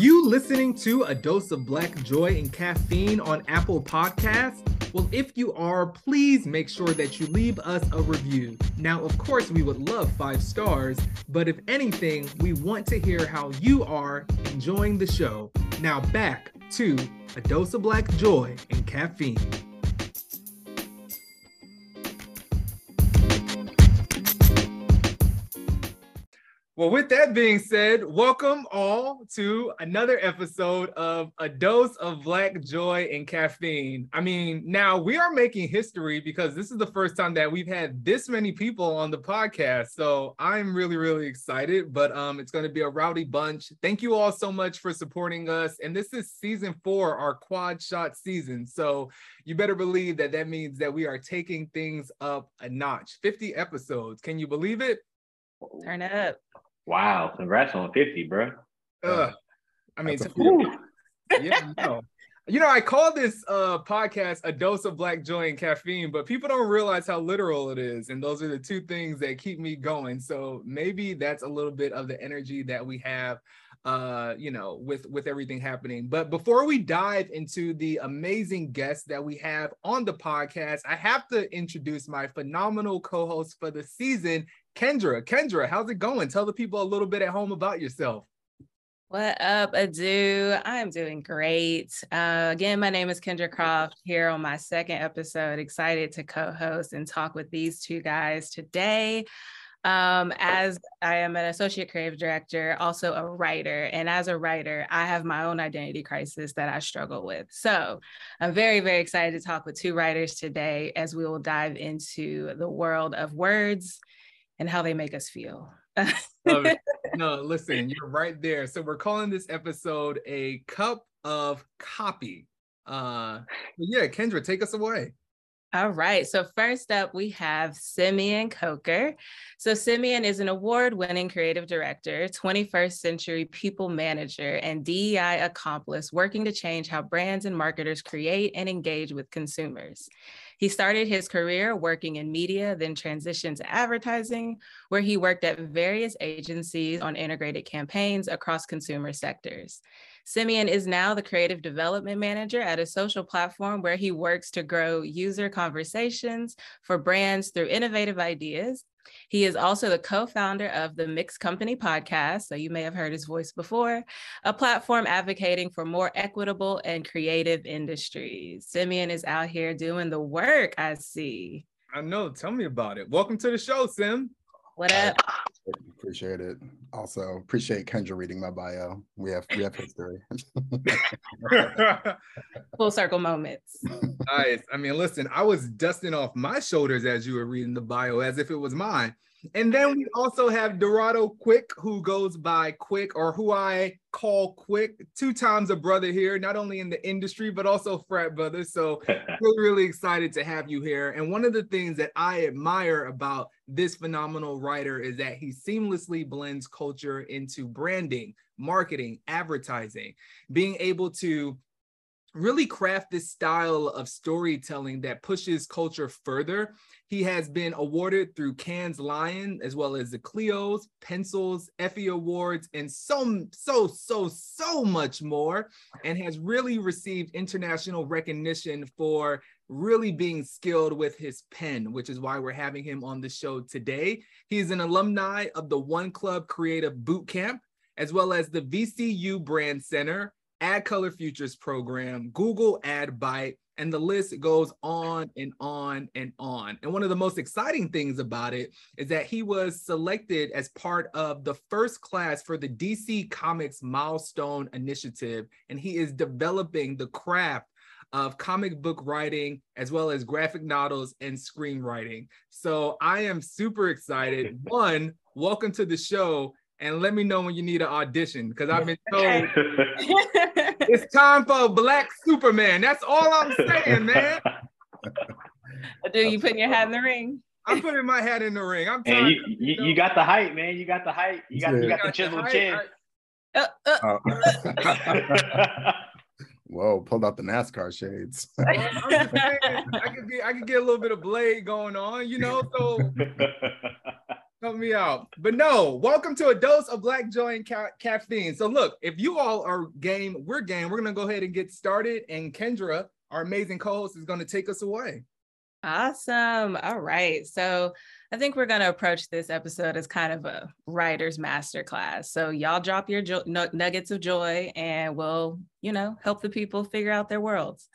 You listening to A Dose of Black Joy and Caffeine on Apple Podcasts? Well, if you are, please make sure that you leave us a review. Now, of course, we would love five stars, but if anything, we want to hear how you are enjoying the show. Now, back to A Dose of Black Joy and Caffeine. Well, with that being said, welcome all to another episode of A Dose of Black Joy and Caffeine. I mean, now we are making history because this is the first time that we've had this many people on the podcast. So I'm really, really excited, but um, it's going to be a rowdy bunch. Thank you all so much for supporting us. And this is season four, our quad shot season. So you better believe that that means that we are taking things up a notch. 50 episodes. Can you believe it? Turn it up. Wow, congrats on 50, bro. Uh, I mean, yeah, no. You know, I call this uh, podcast a dose of black joy and caffeine, but people don't realize how literal it is. And those are the two things that keep me going. So maybe that's a little bit of the energy that we have uh you know with with everything happening but before we dive into the amazing guests that we have on the podcast i have to introduce my phenomenal co-host for the season Kendra, Kendra, how's it going? Tell the people a little bit at home about yourself. What up, Adu? I am doing great. Uh, again, my name is Kendra Croft here on my second episode. Excited to co host and talk with these two guys today. Um, as I am an associate creative director, also a writer. And as a writer, I have my own identity crisis that I struggle with. So I'm very, very excited to talk with two writers today as we will dive into the world of words and how they make us feel. no, listen, you're right there. So we're calling this episode a cup of copy. Uh yeah, Kendra, take us away. All right. So first up, we have Simeon Coker. So Simeon is an award-winning creative director, 21st century people manager, and DEI accomplice working to change how brands and marketers create and engage with consumers. He started his career working in media, then transitioned to advertising, where he worked at various agencies on integrated campaigns across consumer sectors. Simeon is now the creative development manager at a social platform where he works to grow user conversations for brands through innovative ideas he is also the co founder of the Mixed Company podcast. So you may have heard his voice before, a platform advocating for more equitable and creative industries. Simeon is out here doing the work, I see. I know. Tell me about it. Welcome to the show, Sim. What up? Appreciate it. Also, appreciate Kendra reading my bio. We have we have history. Full circle moments. Nice. I mean, listen, I was dusting off my shoulders as you were reading the bio as if it was mine. And then we also have Dorado Quick, who goes by Quick, or who I call Quick, two times a brother here, not only in the industry, but also frat brother. So we're really excited to have you here. And one of the things that I admire about this phenomenal writer is that he seamlessly blends culture into branding, marketing, advertising, being able to really craft this style of storytelling that pushes culture further. He has been awarded through Cannes Lion, as well as the Clios, Pencils, Effie Awards, and so, so, so, so much more, and has really received international recognition for really being skilled with his pen, which is why we're having him on the show today. He's an alumni of the One Club Creative Bootcamp, as well as the VCU Brandcenter, Adcolor Futures program, Google AdByte, and the list goes on and on and on. And one of the most exciting things about it is that he was selected as part of the first class for the DC Comics Milestone Initiative, and he is developing the craft of comic book writing as well as graphic novels and screenwriting. So I am super excited. One, welcome to the show and let me know when you need an audition because I've been told it's time for a black Superman. That's all I'm saying, man. Do you putting your hat in the ring? I'm putting my hat in the ring. I'm and you, you, you, got the height, man. You got the height. You got, yeah. you got, the chiseled chin. Uh, uh. Oh. Whoa, pulled out the NASCAR shades. I, I could be, I could get a little bit of blade going on, you know. So Help me out. But no, welcome to a dose of black joy and ca- caffeine. So look, if you all are game, we're game. We're gonna go ahead and get started. And Kendra, our amazing co-host, is gonna take us away. Awesome. All right. So I think we're going to approach this episode as kind of a writer's masterclass. So y'all drop your jo- nuggets of joy and we'll, you know, help the people figure out their worlds.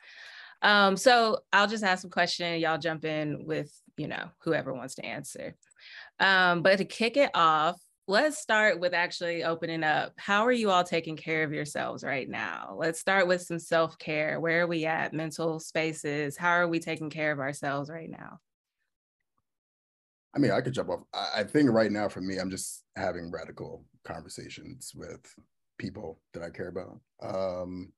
Um, so I'll just ask a question. Y'all jump in with, you know, whoever wants to answer. Um, but to kick it off, let's start with actually opening up. How are you all taking care of yourselves right now? Let's start with some self care. Where are we at? Mental spaces. How are we taking care of ourselves right now? I mean, I could jump off. I think right now for me, I'm just having radical conversations with people that I care about. Um,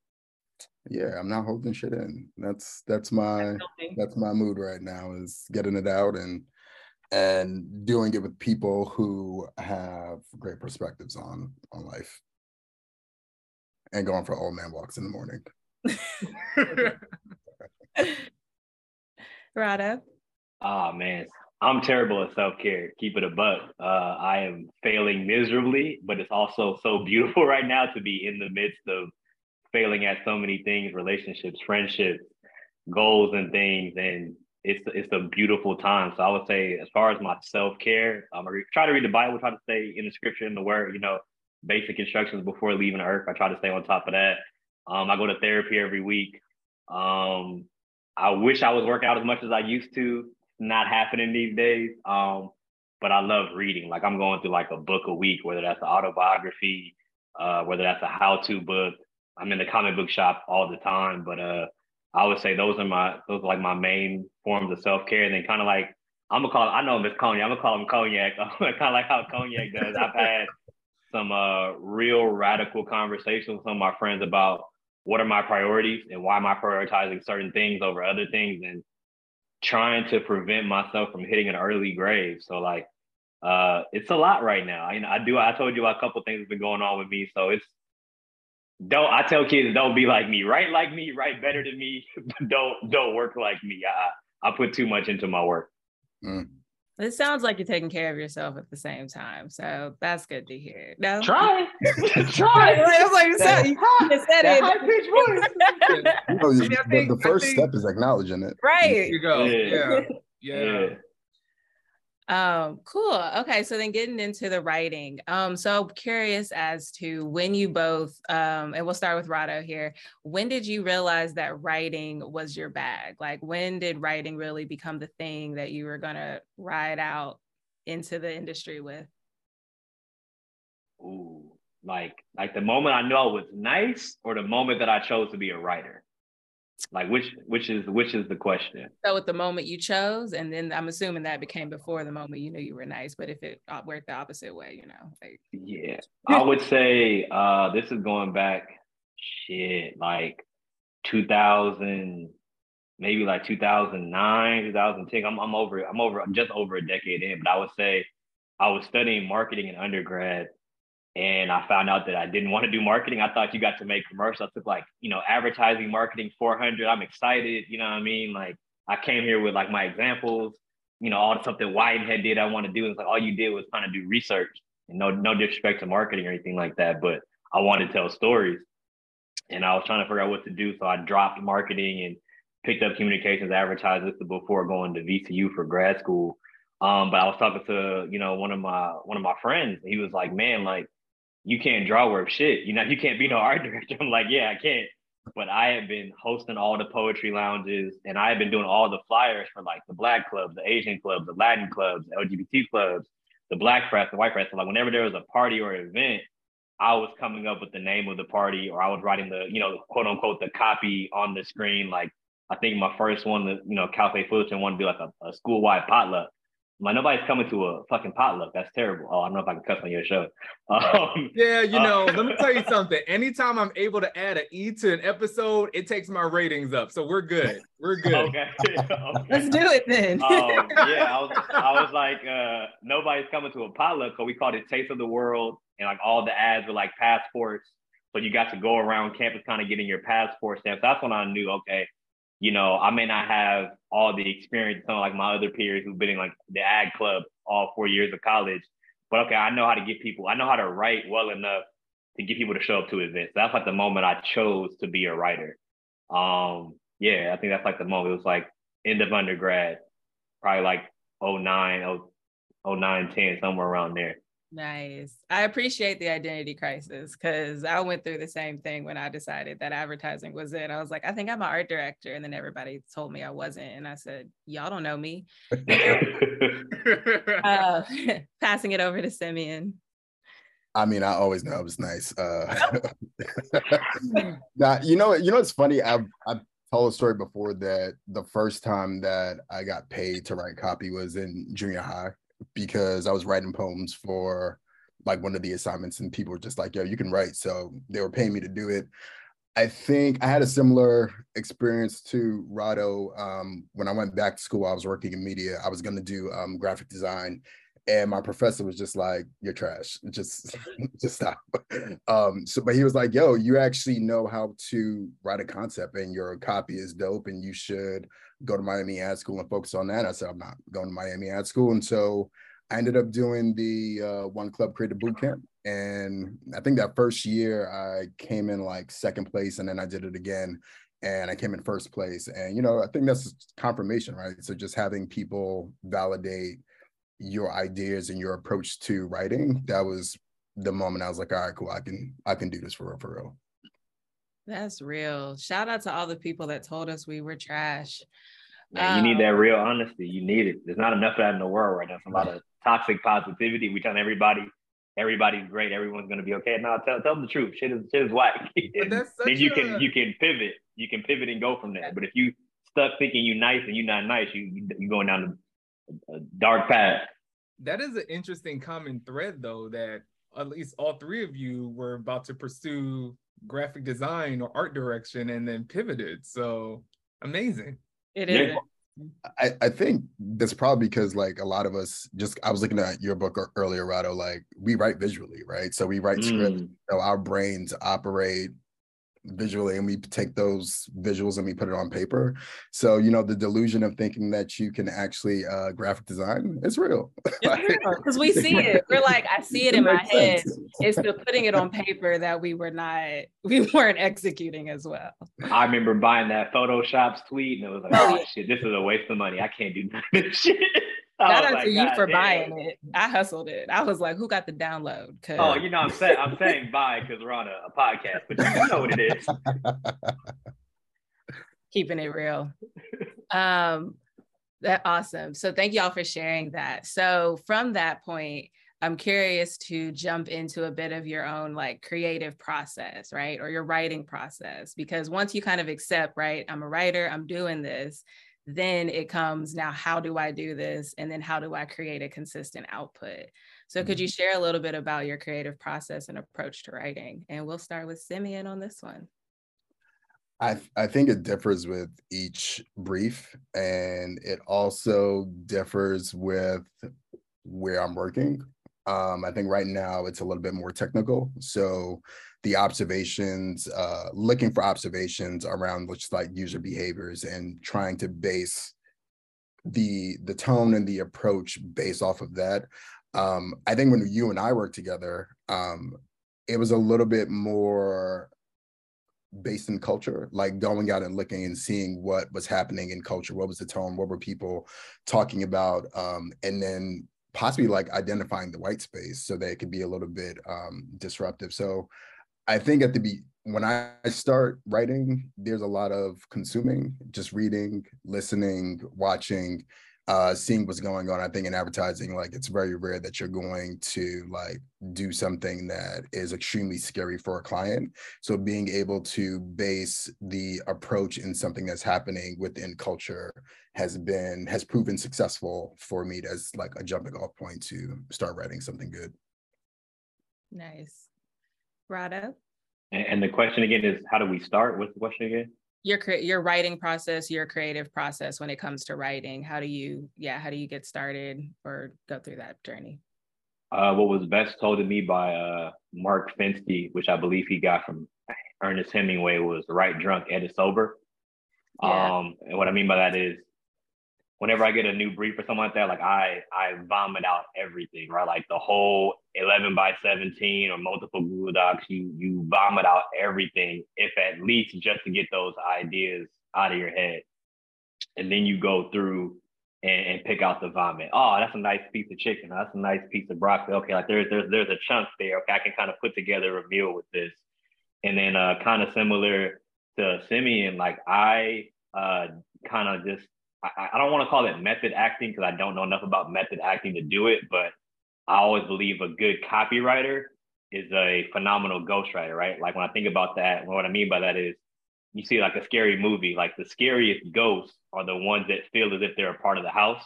yeah, I'm not holding shit in. That's that's my that's my mood right now is getting it out and and doing it with people who have great perspectives on on life and going for old man walks in the morning Rada. Oh man, I'm terrible at self-care. Keep it a buck. Uh, I am failing miserably, but it's also so beautiful right now to be in the midst of failing at so many things, relationships, friendships, goals and things. And it's it's a beautiful time. So I would say, as far as my self care, um, I try to read the Bible, try to stay in the scripture in the word, you know, basic instructions before leaving Earth. I try to stay on top of that. Um, I go to therapy every week. Um, I wish I was working out as much as I used to. Not happening these days. Um, but I love reading. Like I'm going through like a book a week, whether that's an autobiography, uh, whether that's a how-to book. I'm in the comic book shop all the time, but uh, I would say those are my those are like my main forms of self care. And then kind of like I'm gonna call I know Miss Cognac. I'm gonna call him Cognac. kind of like how Cognac does. I've had some uh, real radical conversations with some of my friends about what are my priorities and why am I prioritizing certain things over other things and trying to prevent myself from hitting an early grave. So like uh it's a lot right now. I, know I do I told you a couple things have been going on with me. So it's don't I tell kids don't be like me, write like me, write better than me, don't don't work like me. I I put too much into my work. Mm. It sounds like you're taking care of yourself at the same time, so that's good to hear. No, try, try. it's like you said, you said it. High pitched voice. you know, the, the, first think, step is acknowledging it. Right. There you go. yeah. yeah. yeah. yeah. Um, cool. Okay, so then getting into the writing. Um, so curious as to when you both, um, and we'll start with Rado here. When did you realize that writing was your bag? Like, when did writing really become the thing that you were gonna ride out into the industry with? Ooh, like, like the moment I know it was nice, or the moment that I chose to be a writer. Like which which is which is the question? So at the moment you chose, and then I'm assuming that became before the moment you knew you were nice. But if it uh, worked the opposite way, you know, like yeah, I would say uh this is going back shit like 2000 maybe like 2009 2010 I'm, I'm over i'm over i'm just over a decade in but i would say i was studying marketing in undergrad and I found out that I didn't want to do marketing. I thought you got to make commercials. I took like, you know, advertising, marketing 400. I'm excited. You know what I mean? Like I came here with like my examples, you know, all the stuff that Whitehead did, I want to do. It's like all you did was kind of do research and no, no disrespect to marketing or anything like that, but I wanted to tell stories. And I was trying to figure out what to do. So I dropped marketing and picked up communications advertising before going to VCU for grad school. Um, but I was talking to, you know, one of my one of my friends. He was like, man, like you can't draw worth shit. You know, you can't be no art director. I'm like, yeah, I can't. But I have been hosting all the poetry lounges and I have been doing all the flyers for like the black clubs, the Asian clubs, the Latin clubs, LGBT clubs, the black press, the white press. So like whenever there was a party or an event, I was coming up with the name of the party or I was writing the, you know, quote unquote, the copy on the screen. Like I think my first one, you know, Calfe Fullerton wanted to be like a, a school-wide potluck. Like nobody's coming to a fucking potluck. That's terrible. Oh, I don't know if I can cuss on your show. Um, yeah, you know, uh, let me tell you something. Anytime I'm able to add an E to an episode, it takes my ratings up. So we're good. We're good. okay. okay. Let's do it then. um, yeah, I was, I was like, uh, nobody's coming to a potluck because we called it Taste of the World, and like all the ads were like passports. So you got to go around campus, kind of getting your passport stamps. That's when I knew, okay, you know, I may not have all the experience some like my other peers who've been in like the ag club all four years of college. But okay, I know how to get people. I know how to write well enough to get people to show up to events. That's like the moment I chose to be a writer. Um, yeah, I think that's like the moment. It was like end of undergrad, probably like 09, 09, 10, somewhere around there. Nice. I appreciate the identity crisis because I went through the same thing when I decided that advertising was it. I was like, I think I'm an art director. And then everybody told me I wasn't. And I said, Y'all don't know me. uh, passing it over to Simeon. I mean, I always know it was nice. Uh, now, you know, you know, it's funny. I've, I've told a story before that the first time that I got paid to write copy was in junior high because I was writing poems for like one of the assignments and people were just like, yo, you can write. So they were paying me to do it. I think I had a similar experience to Rado. Um, when I went back to school, I was working in media. I was going to do um, graphic design, and my professor was just like, "You're trash. Just, just stop." Um, so, but he was like, "Yo, you actually know how to write a concept, and your copy is dope, and you should go to Miami Ad School and focus on that. I said, I'm not going to Miami Ad School. And so I ended up doing the uh, One Club Creative Boot Camp. And I think that first year I came in like second place and then I did it again and I came in first place. And, you know, I think that's confirmation, right? So just having people validate your ideas and your approach to writing, that was the moment I was like, all right, cool, I can, I can do this for real, for real. That's real. Shout out to all the people that told us we were trash. Man, you need that um, real honesty. You need it. There's not enough of that in the world right now. It's a lot of toxic positivity. We tell everybody everybody's great. Everyone's gonna be okay. No, tell, tell them the truth. Shit is shit is whack. then you a... can you can pivot. You can pivot and go from there. But if you stuck thinking you nice and you're not nice, you you're going down a dark path. That is an interesting common thread, though. That at least all three of you were about to pursue graphic design or art direction and then pivoted. So amazing. It is. I, I think that's probably because like a lot of us just I was looking at your book earlier, Rado, like we write visually, right? So we write mm. scripts, so our brains operate visually and we take those visuals and we put it on paper. So you know the delusion of thinking that you can actually uh graphic design is real. Because we see it. We're like i see it, it in my head. it's the putting it on paper that we were not we weren't executing as well. I remember buying that photoshop suite and it was like oh, oh shit this is a waste of money. I can't do this shit Shout out to you for damn. buying it. I hustled it. I was like, who got the download? Oh, you know, I'm saying I'm saying buy because we're on a, a, podcast, but you know what it is. Keeping it real. Um, that awesome. So thank y'all for sharing that. So from that point, I'm curious to jump into a bit of your own like creative process, right? Or your writing process. Because once you kind of accept, right, I'm a writer, I'm doing this, then it comes now how do i do this and then how do i create a consistent output so could you mm-hmm. share a little bit about your creative process and approach to writing and we'll start with simeon on this one I, I think it differs with each brief and it also differs with where I'm working. Um, I think right now it's a little bit more technical. So the observations, uh, looking for observations around which like user behaviors and trying to base the the tone and the approach based off of that. Um, I think when you and I worked together, um, it was a little bit more based in culture, like going out and looking and seeing what was happening in culture, what was the tone, what were people talking about, um, and then possibly like identifying the white space so that it could be a little bit um, disruptive. So I think at the be when I start writing, there's a lot of consuming, just reading, listening, watching, uh, seeing what's going on. I think in advertising, like it's very rare that you're going to like do something that is extremely scary for a client. So being able to base the approach in something that's happening within culture has been has proven successful for me as like a jumping off point to start writing something good. Nice. Rado? And, and the question again is, how do we start? What's the question again? Your your writing process, your creative process when it comes to writing. How do you, yeah, how do you get started or go through that journey? Uh, what was best told to me by uh, Mark Finsky, which I believe he got from Ernest Hemingway, was "Write drunk, edit sober." Yeah. Um, and what I mean by that is whenever I get a new brief or something like that, like I I vomit out everything, right? Like the whole 11 by 17 or multiple Google Docs, you you vomit out everything, if at least just to get those ideas out of your head. And then you go through and, and pick out the vomit. Oh, that's a nice piece of chicken. That's a nice piece of broccoli. Okay, like there's there's there's a chunk there. Okay, I can kind of put together a meal with this. And then uh kind of similar to Simeon, like I uh kind of just I, I don't want to call it method acting because I don't know enough about method acting to do it, but I always believe a good copywriter is a phenomenal ghostwriter, right? Like when I think about that, what I mean by that is you see like a scary movie, like the scariest ghosts are the ones that feel as if they're a part of the house.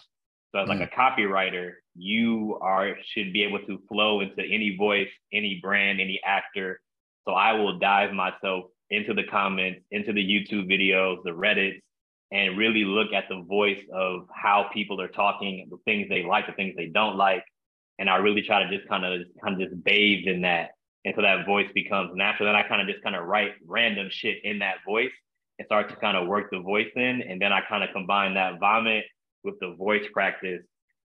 So as mm. like a copywriter, you are should be able to flow into any voice, any brand, any actor. So I will dive myself into the comments, into the YouTube videos, the Reddits, and really look at the voice of how people are talking, the things they like, the things they don't like. And I really try to just kind of kind of just bathe in that until that voice becomes natural. Then I kind of just kind of write random shit in that voice and start to kind of work the voice in. And then I kind of combine that vomit with the voice practice.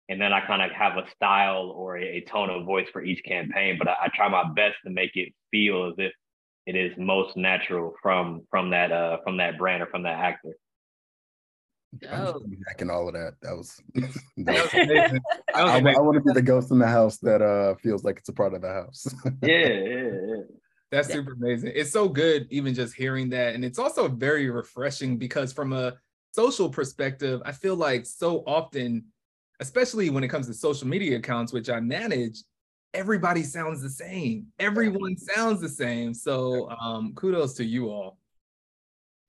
And then I kind of have a style or a, a tone of voice for each campaign. But I, I try my best to make it feel as if it is most natural from from that uh from that brand or from that actor. Oh. Back and all of that. That was, that was amazing. I, I, I want to be the ghost in the house that uh feels like it's a part of the house. yeah, yeah, yeah. That's super amazing. It's so good, even just hearing that. And it's also very refreshing because, from a social perspective, I feel like so often, especially when it comes to social media accounts, which I manage, everybody sounds the same. Everyone sounds the same. So, um, kudos to you all.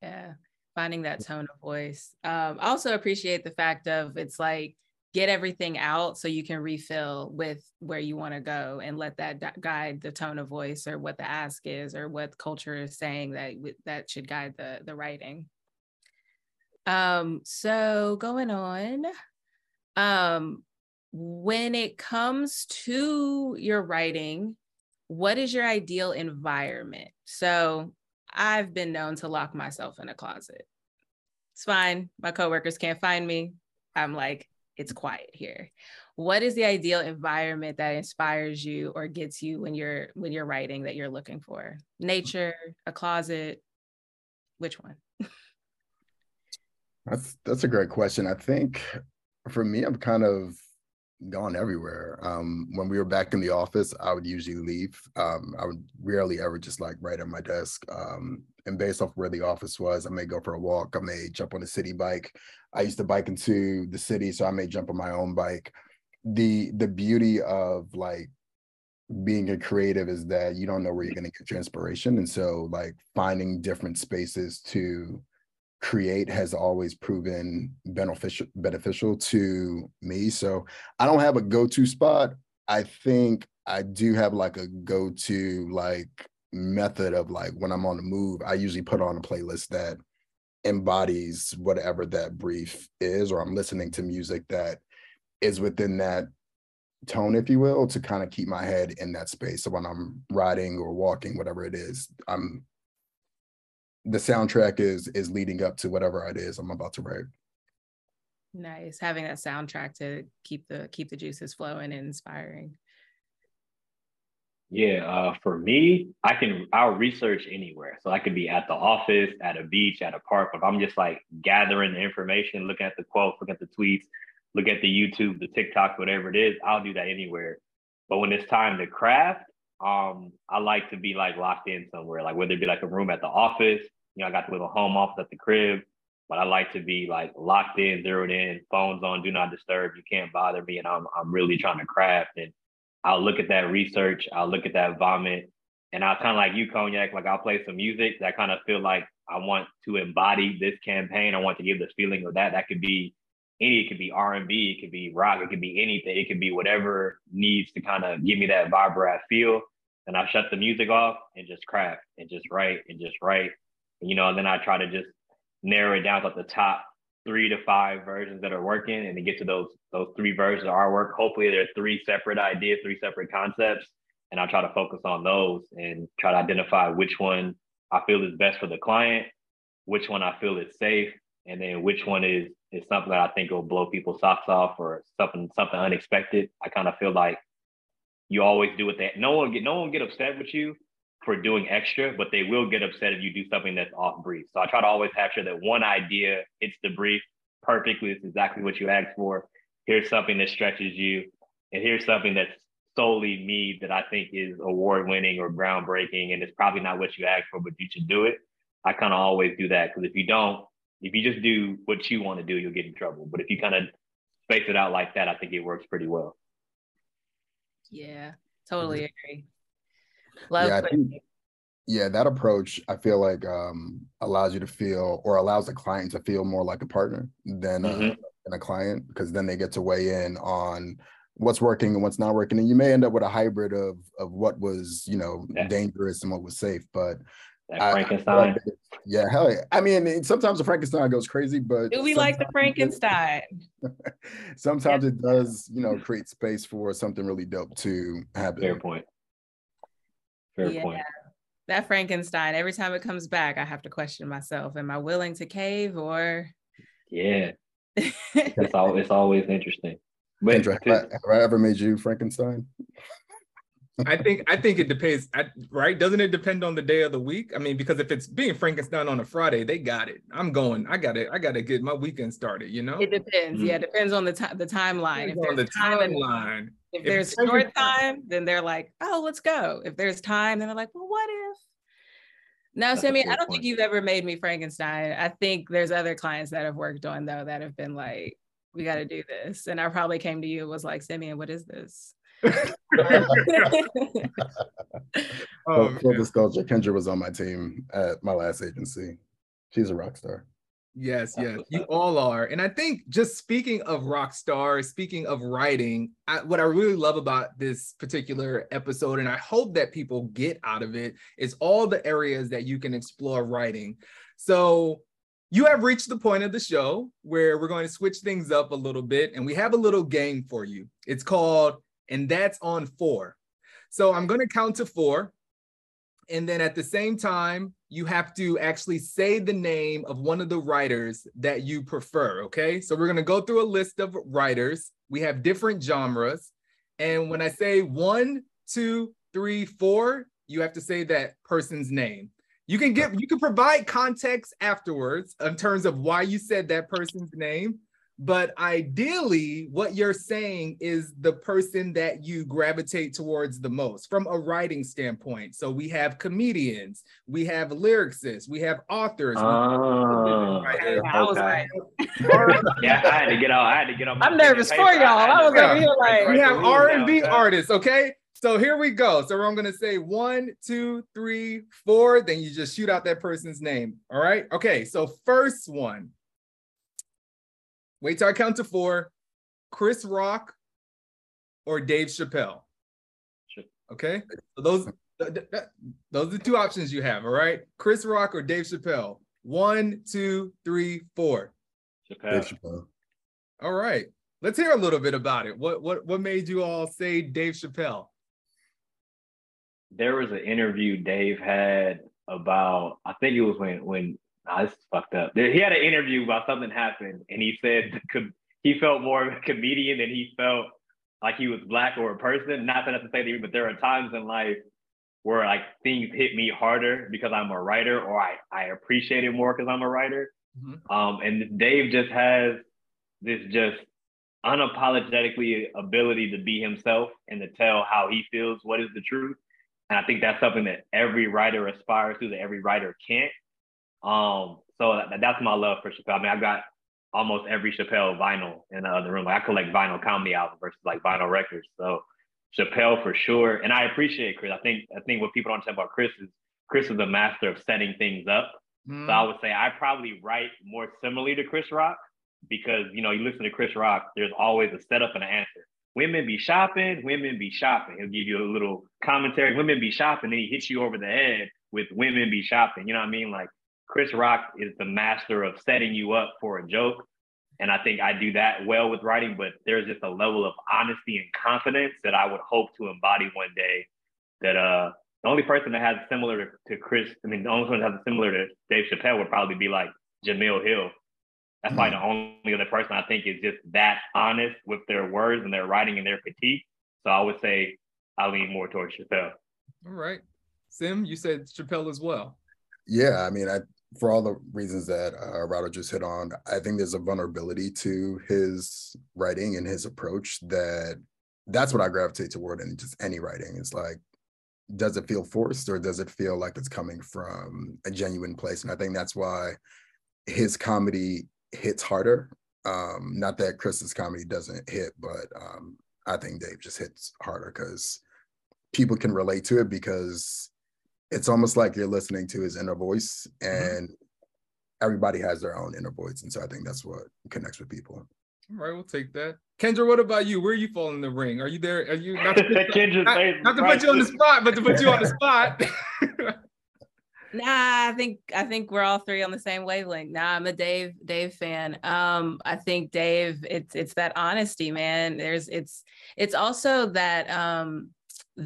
Yeah finding that tone of voice. Um, I also appreciate the fact of it's like get everything out so you can refill with where you want to go and let that guide the tone of voice or what the ask is or what culture is saying that that should guide the the writing. Um, so going on, um, when it comes to your writing, what is your ideal environment? So I've been known to lock myself in a closet. It's fine. My coworkers can't find me. I'm like, it's quiet here. What is the ideal environment that inspires you or gets you when you're when you're writing that you're looking for? Nature, a closet, which one? that's that's a great question. I think for me, I'm kind of gone everywhere. Um, when we were back in the office, I would usually leave. Um, I would rarely ever just like write at my desk. Um, and based off where the office was, I may go for a walk. I may jump on a city bike. I used to bike into the city, so I may jump on my own bike. The the beauty of like being a creative is that you don't know where you're going to get your inspiration, and so like finding different spaces to create has always proven beneficial beneficial to me. So I don't have a go-to spot. I think I do have like a go-to like method of like when I'm on the move, I usually put on a playlist that embodies whatever that brief is, or I'm listening to music that is within that tone, if you will, to kind of keep my head in that space. So when I'm riding or walking, whatever it is, I'm the soundtrack is is leading up to whatever it is I'm about to write. Nice having that soundtrack to keep the keep the juices flowing and inspiring. Yeah, uh, for me, I can I'll research anywhere. So I could be at the office, at a beach, at a park. If I'm just like gathering the information, looking at the quotes, looking at the tweets, look at the YouTube, the TikTok, whatever it is, I'll do that anywhere. But when it's time to craft, um, I like to be like locked in somewhere, like whether it be like a room at the office, you know, I got the little home office at the crib, but I like to be like locked in, zeroed in, phones on, do not disturb. You can't bother me, and I'm I'm really trying to craft and I'll look at that research, I'll look at that vomit, and I'll kind of like you, Cognac, like I'll play some music that kind of feel like I want to embody this campaign. I want to give this feeling of that. That could be any, it could be R&B, it could be rock, it could be anything. It could be whatever needs to kind of give me that vibrant feel. And I shut the music off and just craft and just write and just write. You know, and then I try to just narrow it down to the top three to five versions that are working and to get to those those three versions of our work. Hopefully there are three separate ideas, three separate concepts. And I'll try to focus on those and try to identify which one I feel is best for the client, which one I feel is safe, and then which one is is something that I think will blow people's socks off or something something unexpected. I kind of feel like you always do what they no one get no one get upset with you for doing extra, but they will get upset if you do something that's off brief. So I try to always have sure that one idea hits the brief perfectly. It's exactly what you asked for. Here's something that stretches you, and here's something that's solely me that I think is award winning or groundbreaking, and it's probably not what you asked for, but you should do it. I kind of always do that because if you don't, if you just do what you want to do, you'll get in trouble. But if you kind of space it out like that, I think it works pretty well. Yeah, totally mm-hmm. agree. Love yeah, think, yeah, that approach I feel like um, allows you to feel or allows the client to feel more like a partner than, uh, mm-hmm. uh, than a client because then they get to weigh in on what's working and what's not working and you may end up with a hybrid of of what was you know yeah. dangerous and what was safe but that Frankenstein. I, yeah, hell yeah. I mean, sometimes the Frankenstein goes crazy, but do we like the Frankenstein? sometimes it does, you know, create space for something really dope to happen. Fair point. Fair yeah. point. That Frankenstein, every time it comes back, I have to question myself. Am I willing to cave or yeah. it's always it's always interesting. But Andrew, have, I, have I ever made you Frankenstein? I think I think it depends, right? Doesn't it depend on the day of the week? I mean, because if it's being Frankenstein on a Friday, they got it. I'm going. I got it. I got to get my weekend started. You know. It depends. Mm-hmm. Yeah, it depends on the time, the timeline. If on the timeline. If, if there's short time, then they're like, "Oh, let's go." If there's time, then they're like, "Well, what if?" No, Sammy, I don't point. think you've ever made me Frankenstein. I think there's other clients that have worked on though that have been like, "We got to do this," and I probably came to you was like, "Simeon, what is this?" Oh, full um, disclosure, Kendra was on my team at my last agency. She's a rock star. Yes, yes, you all are. And I think just speaking of rock stars, speaking of writing, I, what I really love about this particular episode, and I hope that people get out of it, is all the areas that you can explore writing. So you have reached the point of the show where we're going to switch things up a little bit, and we have a little game for you. It's called and that's on four. So I'm going to count to four. And then at the same time, you have to actually say the name of one of the writers that you prefer. Okay. So we're going to go through a list of writers. We have different genres. And when I say one, two, three, four, you have to say that person's name. You can give, you can provide context afterwards in terms of why you said that person's name, but ideally, what you're saying is the person that you gravitate towards the most from a writing standpoint. So we have comedians, we have lyricists, we have authors. Oh, okay. yeah, I had to get on. I had to get on. I'm nervous for y'all. I was over here like we have R and B artists. Okay, so here we go. So I'm gonna say one, two, three, four. Then you just shoot out that person's name. All right. Okay. So first one. Wait till I count to four. Chris Rock or Dave Chappelle. Okay. So those those are the two options you have. All right. Chris Rock or Dave Chappelle. One, two, three, four. Chappelle. Dave Chappelle. All right. Let's hear a little bit about it. What what what made you all say Dave Chappelle? There was an interview Dave had about I think it was when when Nah, this is fucked up. He had an interview about something happened, and he said he felt more of a comedian than he felt like he was black or a person. Not that necessarily, but there are times in life where like things hit me harder because I'm a writer, or I I appreciate it more because I'm a writer. Mm-hmm. Um, and Dave just has this just unapologetically ability to be himself and to tell how he feels, what is the truth. And I think that's something that every writer aspires to, that every writer can't. Um, so that, that's my love for Chappelle. I mean, I got almost every Chappelle vinyl in the other room. Like I collect vinyl comedy albums versus like vinyl records. So Chappelle for sure. And I appreciate Chris. I think I think what people don't understand about Chris is Chris is a master of setting things up. Mm. So I would say I probably write more similarly to Chris Rock because you know you listen to Chris Rock, there's always a setup and an answer. Women be shopping, women be shopping. He'll give you a little commentary. Women be shopping, then he hits you over the head with women be shopping. You know what I mean? Like Chris Rock is the master of setting you up for a joke. And I think I do that well with writing, but there's just a level of honesty and confidence that I would hope to embody one day. That uh, the only person that has similar to, to Chris, I mean, the only person that has similar to Dave Chappelle would probably be like Jemele Hill. That's mm. the only other person I think is just that honest with their words and their writing and their critique. So I would say I lean more towards Chappelle. All right. Sim, you said Chappelle as well. Yeah, I mean, I for all the reasons that uh, Rado just hit on, I think there's a vulnerability to his writing and his approach that that's what I gravitate toward in just any writing. It's like, does it feel forced or does it feel like it's coming from a genuine place? And I think that's why his comedy hits harder. Um, not that Chris's comedy doesn't hit, but um, I think Dave just hits harder because people can relate to it because it's almost like you're listening to his inner voice mm-hmm. and mm-hmm. everybody has their own inner voice. And so I think that's what connects with people. All right, we'll take that. Kendra, what about you? Where are you falling in the ring? Are you there? Are you not to put, Kendra, not, not to put you on the spot, but to put you on the spot? Nah, I think I think we're all three on the same wavelength. Nah, I'm a Dave Dave fan. Um, I think Dave, it's it's that honesty, man. There's it's it's also that um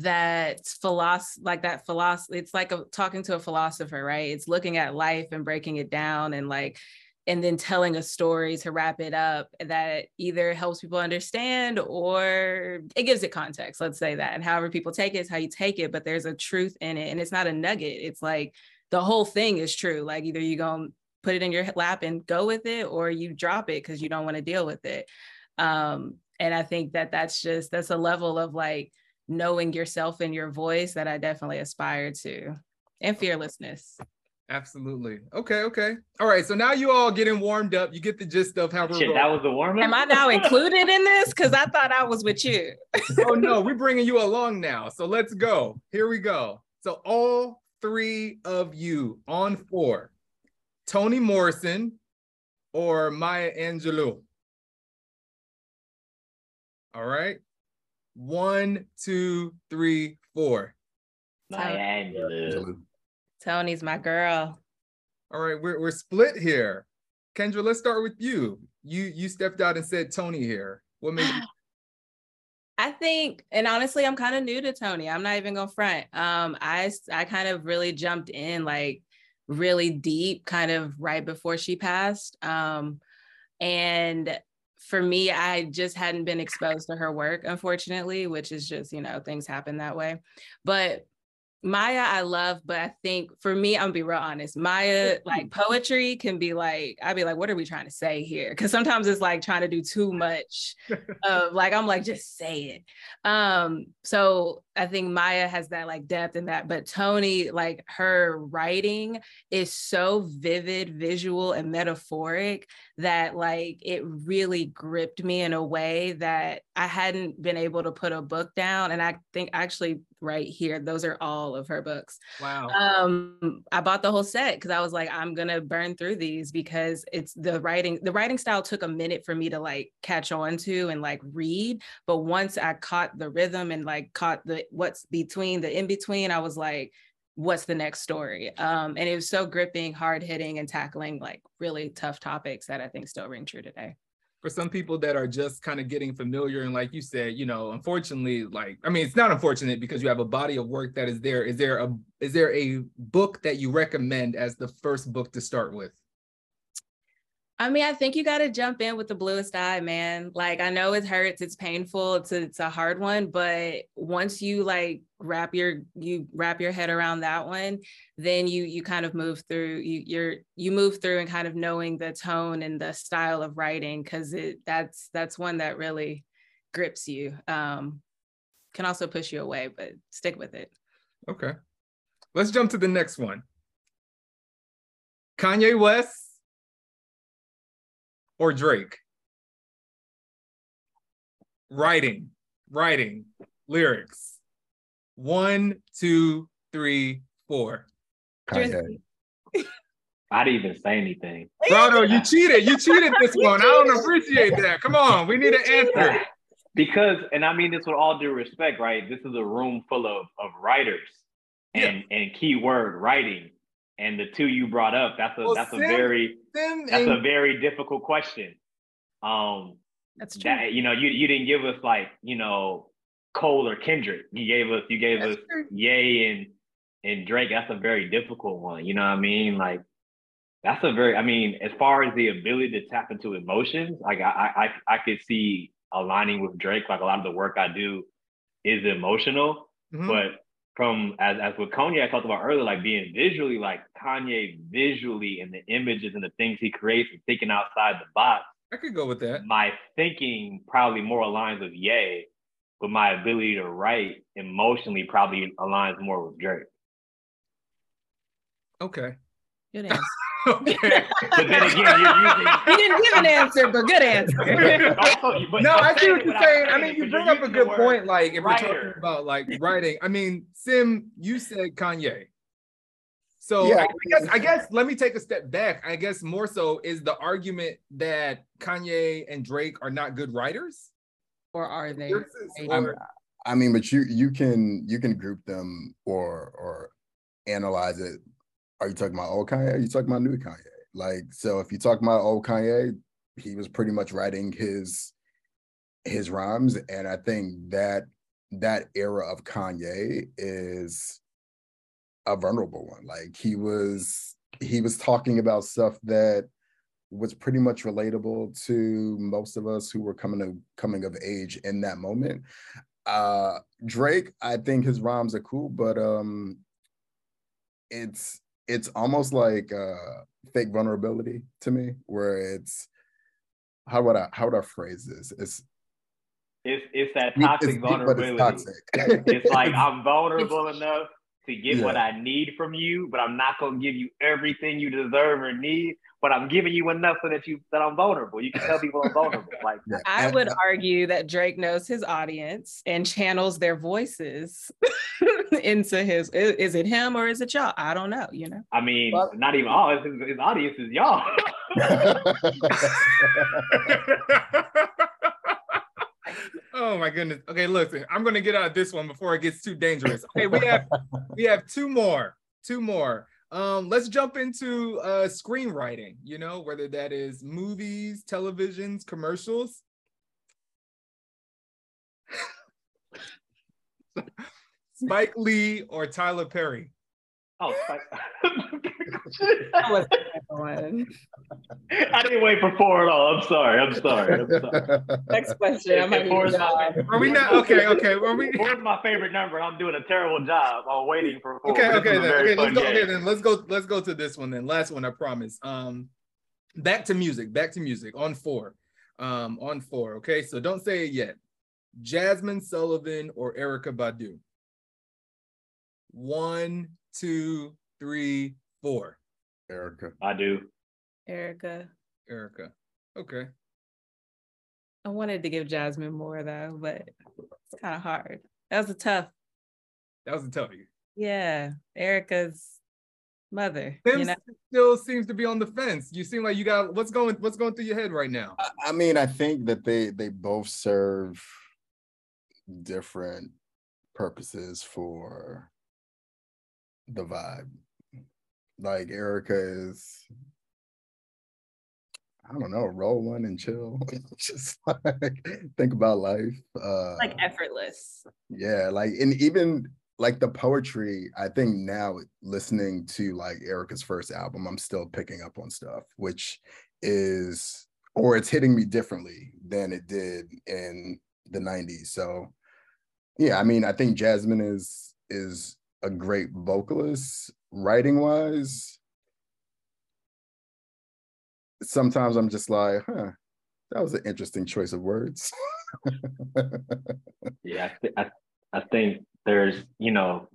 that philosophy like that philosophy it's like a, talking to a philosopher right it's looking at life and breaking it down and like and then telling a story to wrap it up that either helps people understand or it gives it context let's say that and however people take it is how you take it but there's a truth in it and it's not a nugget it's like the whole thing is true. Like either you go put it in your lap and go with it, or you drop it because you don't want to deal with it. Um, and I think that that's just that's a level of like knowing yourself and your voice that I definitely aspire to, and fearlessness. Absolutely. Okay. Okay. All right. So now you all getting warmed up. You get the gist of how we're. Shit, that was the warm up. Am I now included in this? Because I thought I was with you. oh no, we're bringing you along now. So let's go. Here we go. So all three of you on four Toni Morrison or Maya Angelou? All right. One, two, three, four. Maya Angelou. Toni's my girl. All right, we're we're split here. Kendra, let's start with you. You you stepped out and said Toni here. What made you I think, and honestly, I'm kind of new to Toni. I'm not even gonna front. Um, I I kind of really jumped in like really deep, kind of right before she passed. Um, and for me, I just hadn't been exposed to her work, unfortunately, which is just, you know, things happen that way. But Maya, I love, but I think for me, I'm gonna be real honest. Maya, like poetry can be like, I'd be like, what are we trying to say here? Cause sometimes it's like trying to do too much of like, I'm like, just say it. Um, so I think Maya has that like depth in that, but Toni, like her writing is so vivid, visual, and metaphoric that like it really gripped me in a way that I hadn't been able to put a book down. And I think actually right here. Those are all of her books. Wow. Um, I bought the whole set because I was like, I'm gonna burn through these because it's the writing. The writing style took a minute for me to like catch on to and like read, but once I caught the rhythm and like caught the what's between the in between, I was like, what's the next story? Um, and it was so gripping, hard hitting, and tackling like really tough topics that I think still ring true today. For some people that are just kind of getting familiar and like you said you know unfortunately like i mean it's not unfortunate because you have a body of work that is there. Is there a is there a book that you recommend as the first book to start with I mean, I think you got to jump in with the bluest eye, man. Like, I know it hurts, it's painful, it's a, it's a hard one, but once you like wrap your you wrap your head around that one, then you you kind of move through you you're you move through and kind of knowing the tone and the style of writing because it that's that's one that really grips you. Um, can also push you away, but stick with it. Okay, let's jump to the next one. Kanye West or Drake? Writing, writing, lyrics. One, two, three, four. I didn't even say anything. Rado, you cheated. You cheated this one. I don't appreciate that. Come on, we need an answer. Because, and I mean this with all due respect, right? This is a room full of, of writers and, yeah. and keyword writing and the two you brought up, that's a well, that's Sim, a very Sim that's and... a very difficult question. Um, that's true. That, you know, you you didn't give us like you know Cole or Kendrick. You gave us you gave that's us true. Ye and and Drake. That's a very difficult one. You know what I mean? Like That's a very, I mean, as far as the ability to tap into emotions, like I, I, I could see aligning with Drake. Like a lot of the work I do is emotional, mm-hmm. but from as as with Kanye I talked about earlier, like being visually, like Kanye visually and the images and the things he creates and thinking outside the box. I could go with that. My thinking probably more aligns with Ye, but my ability to write emotionally probably aligns more with Drake. Okay. Good answer. okay. but then again, you're using. You didn't give an answer, but good answer. also, but no, I see what you're saying. I mean, you bring up a good point. Like, if writer. we're talking about like writing, I mean, Sim, you said Kanye. So yeah. I guess I guess let me take a step back. I guess more so is the argument that Kanye and Drake are not good writers, or are they? Or, I mean, but you you can you can group them or or analyze it are you talking about old Kanye? Are you talking about new Kanye? Like, so if you talk about old Kanye, he was pretty much writing his his rhymes, and I think that that era of Kanye is a vulnerable one. Like he was he was talking about stuff that was pretty much relatable to most of us who were coming to coming of age in that moment. Uh Drake, I think his rhymes are cool, but um it's it's almost like uh fake vulnerability to me, where it's how would I how would I phrase this? It's it's it's that toxic it's vulnerability. It's, toxic. it's like I'm vulnerable enough to get yeah. what I need from you, but I'm not gonna give you everything you deserve or need. But I'm giving you enough so that you that I'm vulnerable. You can tell people I'm vulnerable. Like yeah. I would argue that Drake knows his audience and channels their voices into his. Is, is, it him or is it y'all? I don't know. You know. I mean, but, not even all. His, his audience is y'all. Oh my goodness. Okay, listen, I'm gonna get out of this one before it gets too dangerous. Okay, we have we have two more, two more. Um, let's jump into uh screenwriting, you know, whether that is movies, televisions, commercials. Spike Lee or Tyler Perry? Oh, Spike. that was one. I didn't wait for four at all. I'm sorry. I'm sorry. I'm sorry. Next question. I'm Are we not okay? Okay. Are we? Four's my favorite number. I'm doing a terrible job. I'm waiting for four. Okay. Okay. Then. Okay. Let's go. Game. Okay. Then let's go. Let's go to this one. Then last one. I promise. Um, back to music. Back to music. On four. Um, on four. Okay. So don't say it yet. Jazmine Sullivan or Erykah Badu. One, two, three, four. Erykah. I do. Erykah. Erykah. Okay. I wanted to give Jazmine more though, but it's kind of hard. That was a tough. That was a toughie. Yeah, Erykah's mother. Tim you know? still seems to be on the fence. You seem like you got what's going what's going through your head right now. I, I mean, I think that they they both serve different purposes for the vibe. Like Erykah is, I don't know, roll one and chill. Just like think about life. Uh, like effortless. Yeah, like and even like the poetry, I think now listening to like Erykah's first album, I'm still picking up on stuff, which is or it's hitting me differently than it did in the 90s. So yeah, I mean, I think Jazmine is is a great vocalist writing wise sometimes i'm just like huh that was an interesting choice of words yeah I, th- I, I think there's you know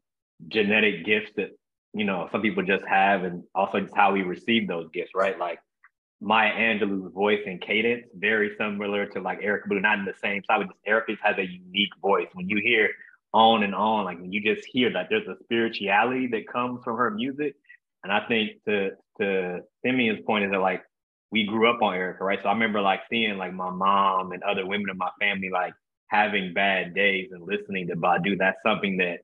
genetic gifts that you know some people just have and also just how we receive those gifts right like Maya Angelou's voice and cadence very similar to like Eric, but not in the same style. Just Eric has a unique voice. When you hear on and on. Like you just hear that there's a spirituality that comes from her music. And I think to to Simeon's point is that like we grew up on Erykah, right? So I remember like seeing like my mom and other women in my family like having bad days and listening to Badu. That's something that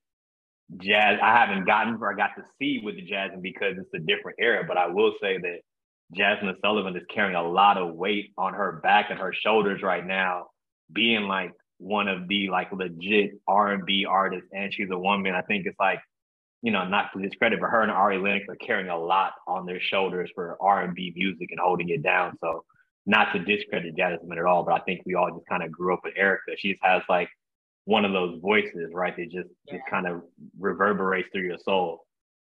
jazz I haven't gotten or I got to see with the and because it's a different era. But I will say that Jazmine Sullivan is carrying a lot of weight on her back and her shoulders right now, being like one of the like legit R and B artists, and she's a woman. I think it's like you know, not to discredit, but her and Ari Lennox are carrying a lot on their shoulders for R and B music and holding it down. So not to discredit Jazmine at all, but I think we all just kind of grew up with Erykah. She just has like one of those voices, right? That just yeah. just kind of reverberates through your soul.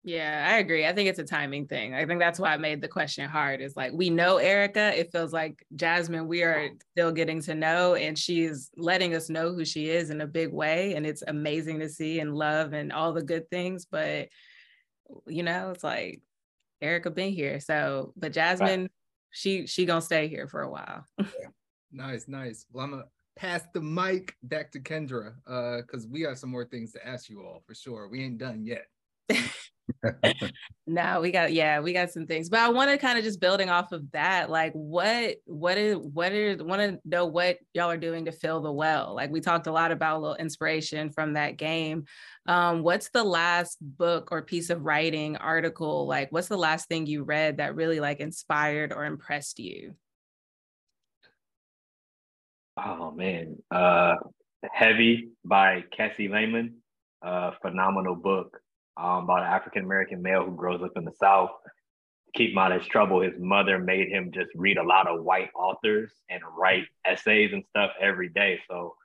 Yeah, I agree. I think it's a timing thing. I think that's why I made the question hard. Is like we know Erykah. It feels like Jazmine, we are still getting to know, and she's letting us know who she is in a big way. And it's amazing to see and love and all the good things. But you know, it's like Erykah been here. So, but Jazmine, right. she she gonna stay here for a while. nice, nice. Well, I'm gonna pass the mic back to Kendra, uh, because we have some more things to ask you all for sure. We ain't done yet. no, we got yeah, we got some things. But I want to kind of just building off of that, like what what is what is want to know what y'all are doing to fill the well. Like we talked a lot about a little inspiration from that game. Um, what's the last book or piece of writing, article, like what's the last thing you read that really like inspired or impressed you? Oh man. Uh Heavy by Kiese Laymon. Uh phenomenal book um, about an African American male who grows up in the South. Keep him out of his trouble, his mother made him just read a lot of white authors and write essays and stuff every day. So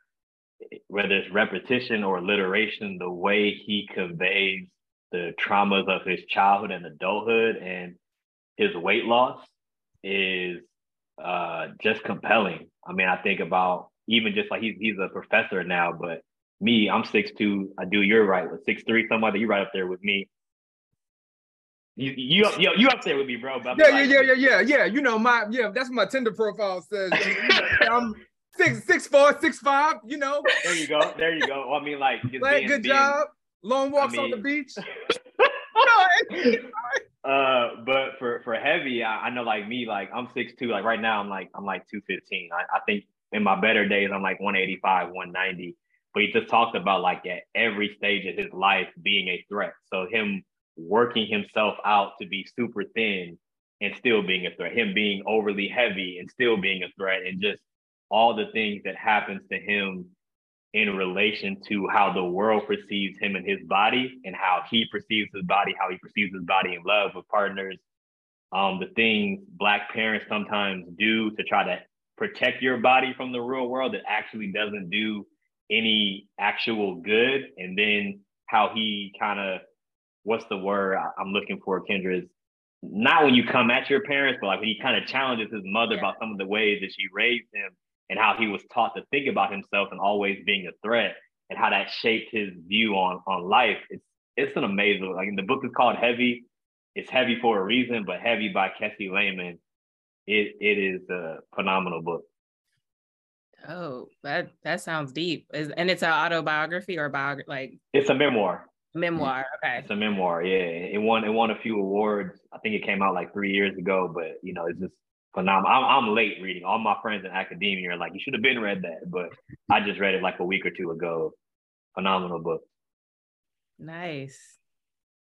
whether it's repetition or alliteration, the way he conveys the traumas of his childhood and adulthood and his weight loss is uh, just compelling. I mean, I think about even just like he's he's a professor now, but me, I'm six two. I do you're right with six three. Somebody you're right up there with me. You you you, you up there with me, bro. Yeah, like, yeah, yeah, yeah, yeah, yeah. You know my yeah. That's what my Tinder profile says. I'm six six four six five. You know. There you go. There you go. I mean, like, just being, good being, job. Long walks I mean, on the beach. uh, but for for heavy, I, I, know like me, like I'm six two. Like right now, I'm like I'm like two fifteen. I, I think in my better days, I'm like one eighty five, one ninety but he just talked about like at every stage of his life being a threat. So him working himself out to be super thin and still being a threat, him being overly heavy and still being a threat, and just all the things that happens to him in relation to how the world perceives him and his body and how he perceives his body, how he perceives his body in love with partners. Um, the things black parents sometimes do to try to protect your body from the real world that actually doesn't do any actual good, and then how he kind of what's the word I'm looking for, Kendra is not when you come at your parents, but like when he kind of challenges his mother yeah. about some of the ways that she raised him and how he was taught to think about himself and always being a threat and how that shaped his view on on life. It's it's an amazing like the book is called Heavy. It's heavy for a reason, but heavy by Kiese Laymon. It it is a phenomenal book. Oh, that that sounds deep. Is, and it's an autobiography or biography? Like it's a memoir. Memoir. Okay. It's a memoir. Yeah, it won. It won a few awards. I think it came out like three years ago. But you know, it's just phenomenal. I'm, I'm late reading. All my friends in academia are like, you should have been read that, but I just read it like a week or two ago. Phenomenal book. Nice.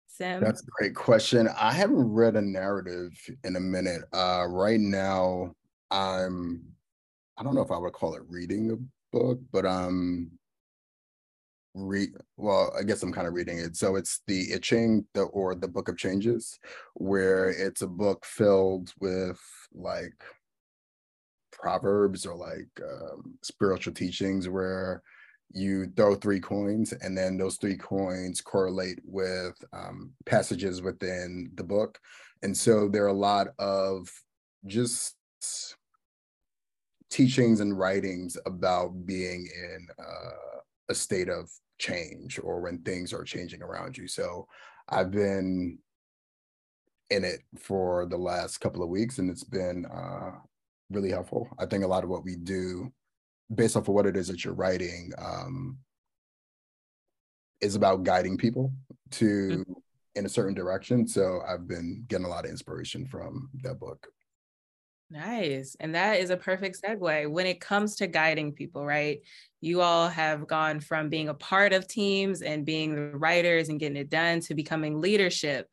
Sim. That's a great question. I haven't read a narrative in a minute. Uh, right now, I'm I don't know if I would call it reading a book, but um read well, I guess I'm kind of reading it. So it's the I Ching the or the book of changes, where it's a book filled with like proverbs or like um, spiritual teachings where you throw three coins and then those three coins correlate with um, passages within the book and so there are a lot of just teachings and writings about being in uh, a state of change or when things are changing around you. So I've been in it for the last couple of weeks and it's been uh, really helpful. I think a lot of what we do, based off of what it is that you're writing, um, is about guiding people to mm-hmm. in a certain direction. So I've been getting a lot of inspiration from that book. Nice. And that is a perfect segue when it comes to guiding people, right? You all have gone from being a part of teams and being the writers and getting it done to becoming leadership.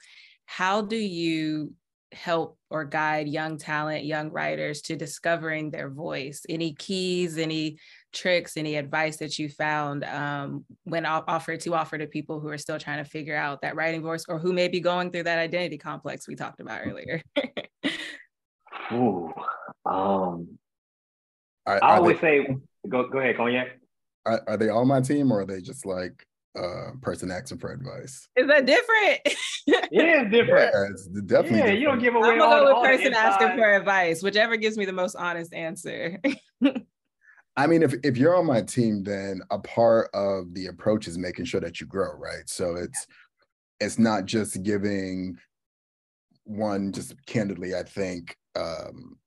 How do you help or guide young talent, young writers to discovering their voice? Any keys, any tricks, any advice that you found um, when offered to offer to people who are still trying to figure out that writing voice or who may be going through that identity complex we talked about earlier? Ooh, um, I, I always they, say, go go ahead, Cognac. Are, are they on my team or are they just like uh person asking for advice. Is that different? yeah, it's different. Yeah, it's definitely. Yeah, different. you don't give away. I'm gonna go with person asking for advice, whichever gives me the most honest answer. I mean, if if you're on my team, then a part of the approach is making sure that you grow, right? So it's it's not just giving one just candidly, I think um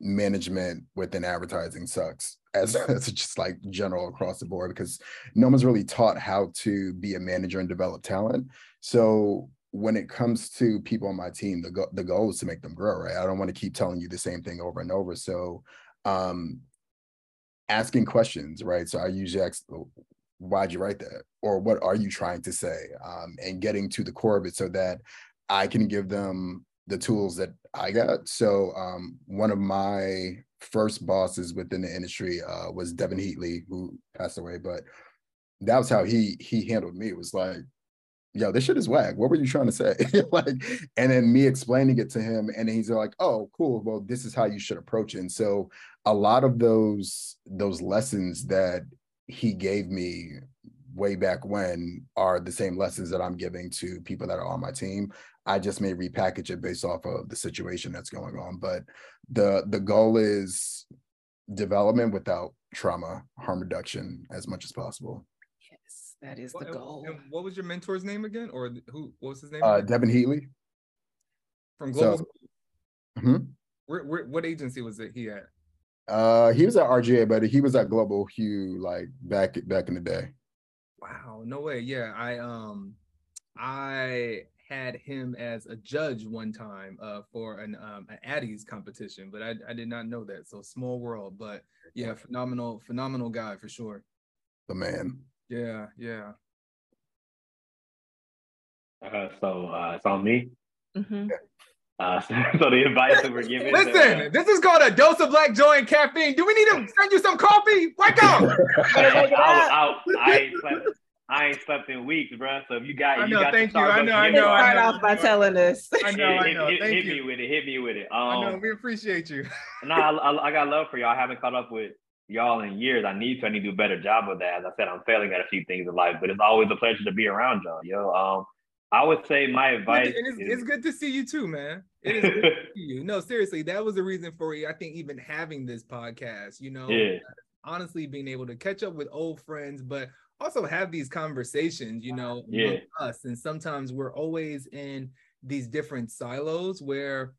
management within advertising sucks as, as just like general across the board because no one's really taught how to be a manager and develop talent. So when it comes to people on my team, the go- the goal is to make them grow, right? I don't want to keep telling you the same thing over and over. So um asking questions, right? So I usually ask why'd you write that? Or what are you trying to say? Um, and getting to the core of it so that I can give them the tools that I got. So um, one of my first bosses within the industry uh, was Devin Heatley, who passed away, but that was how he he handled me. It was like, yo, this shit is whack. What were you trying to say? like, and then me explaining it to him, and he's like, oh, cool. Well, this is how you should approach it. And so a lot of those those lessons that he gave me way back when are the same lessons that I'm giving to people that are on my team. I just may repackage it based off of the situation that's going on. But the the goal is development without trauma, harm reduction as much as possible. Yes, that is the goal. And what was your mentor's name again? Or who what was his name? Uh, Devin Heatley. From Global. So, hmm? where, where, what agency was it he at? Uh, he was at RGA, but he was at Global Hue like back back in the day. Wow, no way. Yeah, I um I had him as a judge one time uh, for an um, an ADDYs competition, but I, I did not know that. So small world, but yeah, phenomenal, phenomenal guy for sure. The man. Yeah, yeah. Uh, so uh, it's on me. Mm-hmm. Uh, so the advice that we're giving. Listen, this is called a dose of black joy and caffeine. Do we need to send you some coffee? Wake up! I, I, I, I ain't slept in weeks, bro. So if you got, I know, you got thank you. I know, I know. Start off by telling us. I know, I know. Hit, thank hit you. me with it. Hit me with it. Um, I know. Um, we appreciate you. no, I, I, I, got love for y'all. I haven't caught up with y'all in years. I need to. I need to do a better job of that. As I said, I'm failing at a few things in life, but it's always a pleasure to be around y'all. Yo, um, I would say my advice. And it's, is, it's good to see you too, man. It is good to see you. No, seriously, that was the reason for I think even having this podcast. You know, yeah. honestly, being able to catch up with old friends, but also have these conversations, you know, yeah. us. And sometimes we're always in these different silos where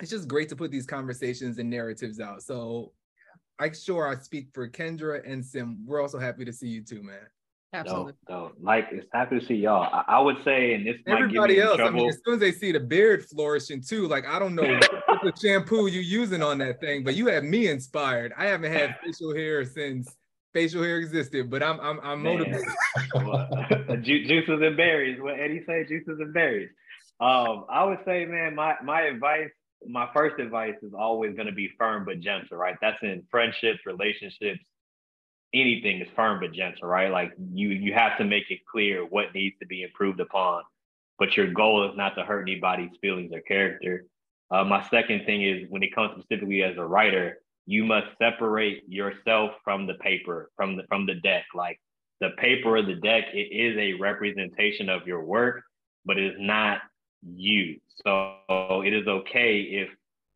it's just great to put these conversations and narratives out. So I'm sure I speak for Kendra and Sim. We're also happy to see you too, man. Absolutely. No, no. Like it's happy to see y'all. I, I would say, and this everybody else. I mean, as soon as they see the beard flourishing too, like I don't know what the shampoo you using on that thing, but you have me inspired. I haven't had facial hair since facial hair existed, but I'm I'm I'm motivated. Ju- juices and berries. What Eddie say? Juices and berries. Um, I would say, man, my my advice, my first advice is always going to be firm but gentle, right? That's in friendships, relationships, anything is firm but gentle, right? Like you you have to make it clear what needs to be improved upon, but your goal is not to hurt anybody's feelings or character. Uh, my second thing is when it comes specifically as a writer, you must separate yourself from the paper, from the from the deck. Like the paper or the deck, it is a representation of your work, but it is not you. So it is okay if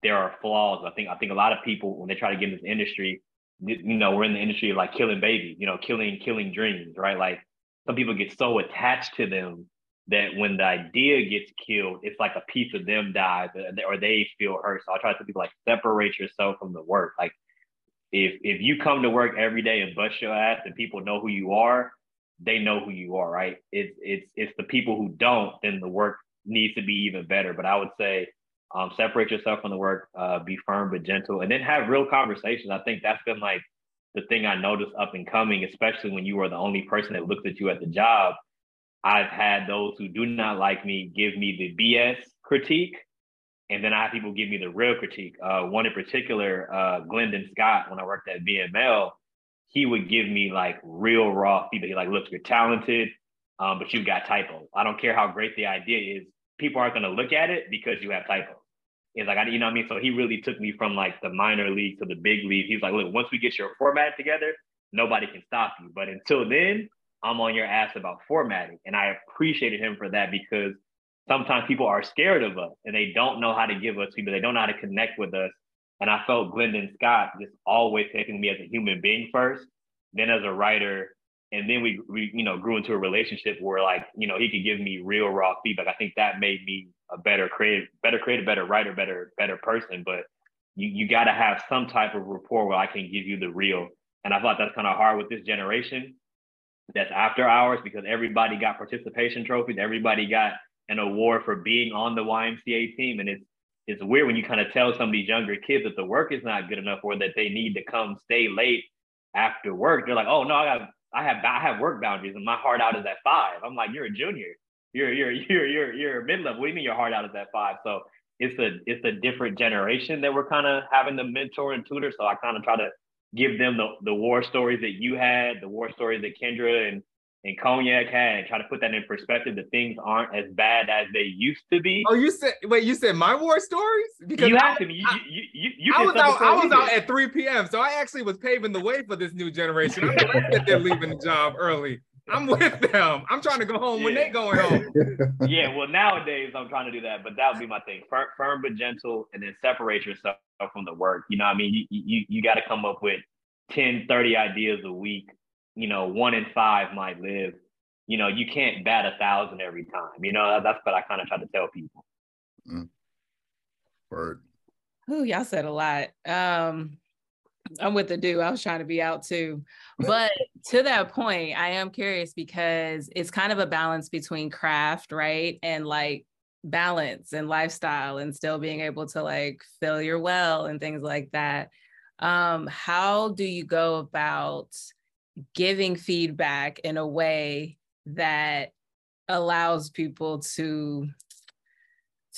there are flaws. I think I think a lot of people when they try to get in this industry, you know, we're in the industry of like killing babies, you know, killing killing dreams, right? Like some people get so attached to them that when the idea gets killed, it's like a piece of them dies uh, or they feel hurt. So I try to tell people like separate yourself from the work. Like if if you come to work every day and bust your ass and people know who you are, they know who you are, right? It's it's it's the people who don't, then the work needs to be even better. But I would say um, separate yourself from the work, uh, be firm but gentle, and then have real conversations. I think that's been like the thing I noticed up and coming, especially when you are the only person that looks at you at the job I've had those who do not like me give me the BS critique. and then I have people give me the real critique. Uh, one in particular, uh, Glendon Scott, when I worked at VML, he would give me like real raw feedback. He like, look, you're talented, um, but you've got typos. I don't care how great the idea is. People aren't going to look at it because you have typos. It's like, I, you know what I mean? So he really took me from like the minor league to the big league. He's like, look, once we get your format together, nobody can stop you. But until then, I'm on your ass about formatting. And I appreciated him for that because sometimes people are scared of us and they don't know how to give us people. They don't know how to connect with us. And I felt Glendon Scott just always taking me as a human being first, then as a writer. And then we, we, you know, grew into a relationship where like, you know, he could give me real raw feedback. I think that made me a better creative, better creative, better writer, better, better person. But you, you got to have some type of rapport where I can give you the real. And I thought that's kind of hard with this generation that's after hours because everybody got participation trophies. Everybody got an award for being on the YMCA team. And it's it's weird when you kind of tell some of these younger kids that the work is not good enough or that they need to come stay late after work. They're like, oh no, I got I have I have work boundaries and my heart out is at five. I'm like, you're a junior. You're you're you're you're you're mid level. What do you mean your heart out is at five? So it's a it's a different generation that we're kind of having to mentor and tutor. So I kind of try to give them the, the war stories that you had, the war stories that Kendra and and Cognac had and try to put that in perspective that things aren't as bad as they used to be. Oh, you said wait, you said my war stories? Because you have to. You, I, you, you, you I was out. I was out at 3 p.m. So I actually was paving the way for this new generation. I'm glad that they're leaving the job early. I'm with them. I'm trying to go home yeah. when they going home. yeah, well, nowadays I'm trying to do that, but that would be my thing: firm, firm but gentle, and then separate yourself from the work. You know, what I mean, you you, you got to come up with 10, 30 ideas a week you know, one in five might live. You know, you can't bat a thousand every time. You know, that's what I kind of try to tell people. Mm. Word. Ooh, y'all said a lot. Um, I'm with the do. I was trying to be out too. But to that point, I am curious because it's kind of a balance between craft, right? And like balance and lifestyle and still being able to like fill your well and things like that. Um, how do you go about giving feedback in a way that allows people to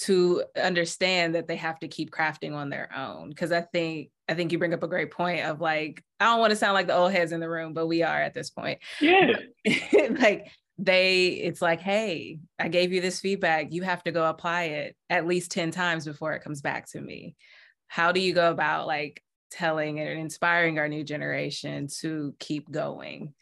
to understand that they have to keep crafting on their own. Because i think i think you bring up a great point of like i don't want to sound like the old heads in the room but we are at this point. Yeah. Like they it's like hey i gave you this feedback. You have to go apply it at least 10 times before it comes back to me. How do you go about like telling and inspiring our new generation to keep going.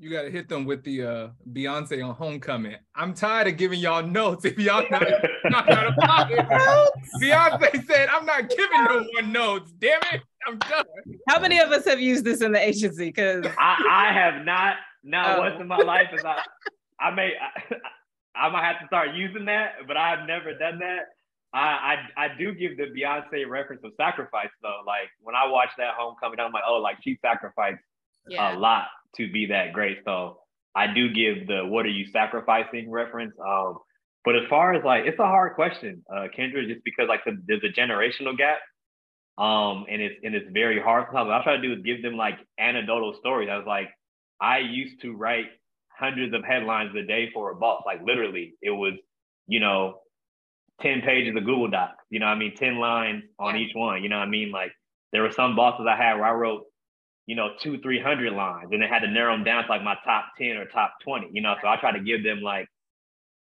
You got to hit them with the uh, Beyonce on Homecoming. I'm tired of giving y'all notes if y'all not, not Beyonce said, I'm not giving no one notes. Damn it. I'm done. How many of us have used this in the agency? Because I, I, have not, not oh. once in my life. And I, I may, I, I might have to start using that, but I've never done that. I, I I do give the Beyonce reference of sacrifice though. Like when I watch that homecoming, I'm like, oh, like she sacrificed yeah. a lot to be that great. So I do give the what are you sacrificing reference. Um, but as far as like, it's a hard question, uh, Kendra, just because like the, there's a generational gap. Um, and it's and it's very hard. sometimes. What I try to do is give them like anecdotal stories. I was like, I used to write hundreds of headlines a day for a boss. Like literally, it was, you know, 10 pages of Google Docs, you know I mean? 10 lines on each one, you know I mean? Like there were some bosses I had where I wrote, you know, two, 300 lines and they had to narrow them down to like my top 10 or top 20, you know? So I try to give them like,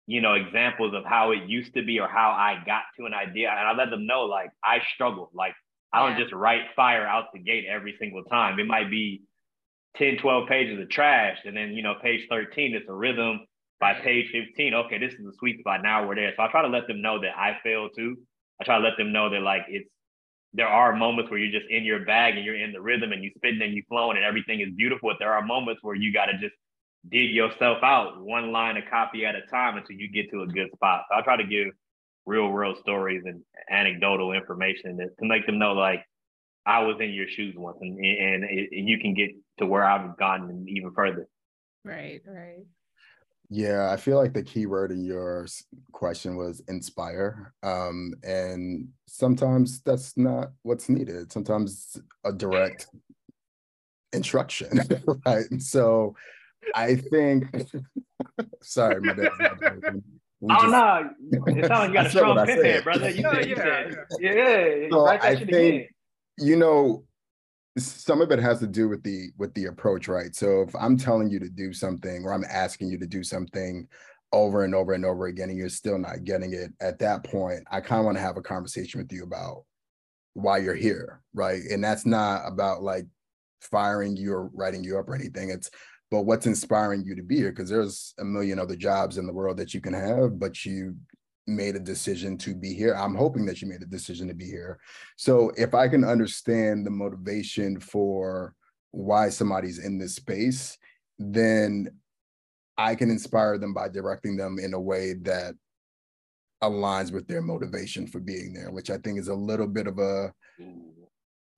you know, examples of how it used to be or how I got to an idea. And I let them know like I struggle. Like I don't just write fire out the gate every single time. It might be 10, 12 pages of trash. And then, you know, page 13, it's a rhythm by page 15, okay, this is the sweet spot. Now we're there. So I try to let them know that I fail too. I try to let them know that like it's there are moments where you're just in your bag and you're in the rhythm and you spitting and you flowing and everything is beautiful. But there are moments where you got to just dig yourself out one line of copy at a time until you get to a good spot. So I try to give real world stories and anecdotal information to, to make them know like I was in your shoes once and, and, and you can get to where I've gotten even further. Right, right. Yeah, I feel like the key word in your question was inspire. Um, and sometimes that's not what's needed. Sometimes a direct instruction, right? And so I think, sorry, my dad's We oh just, no! It sounds like you got a strong pin head, brother. You said, yeah, yeah, yeah. So I think again. you know some of it has to do with the with the approach, right? So if I'm telling you to do something or I'm asking you to do something over and over and over again, and you're still not getting it, at that point, I kind of want to have a conversation with you about why you're here, right? And that's not about like firing you or writing you up or anything. It's but what's inspiring you to be here because there's a million other jobs in the world that you can have but you made a decision to be here. I'm hoping that you made a decision to be here. So if i can understand the motivation for why somebody's in this space then i can inspire them by directing them in a way that aligns with their motivation for being there which i think is a little bit of a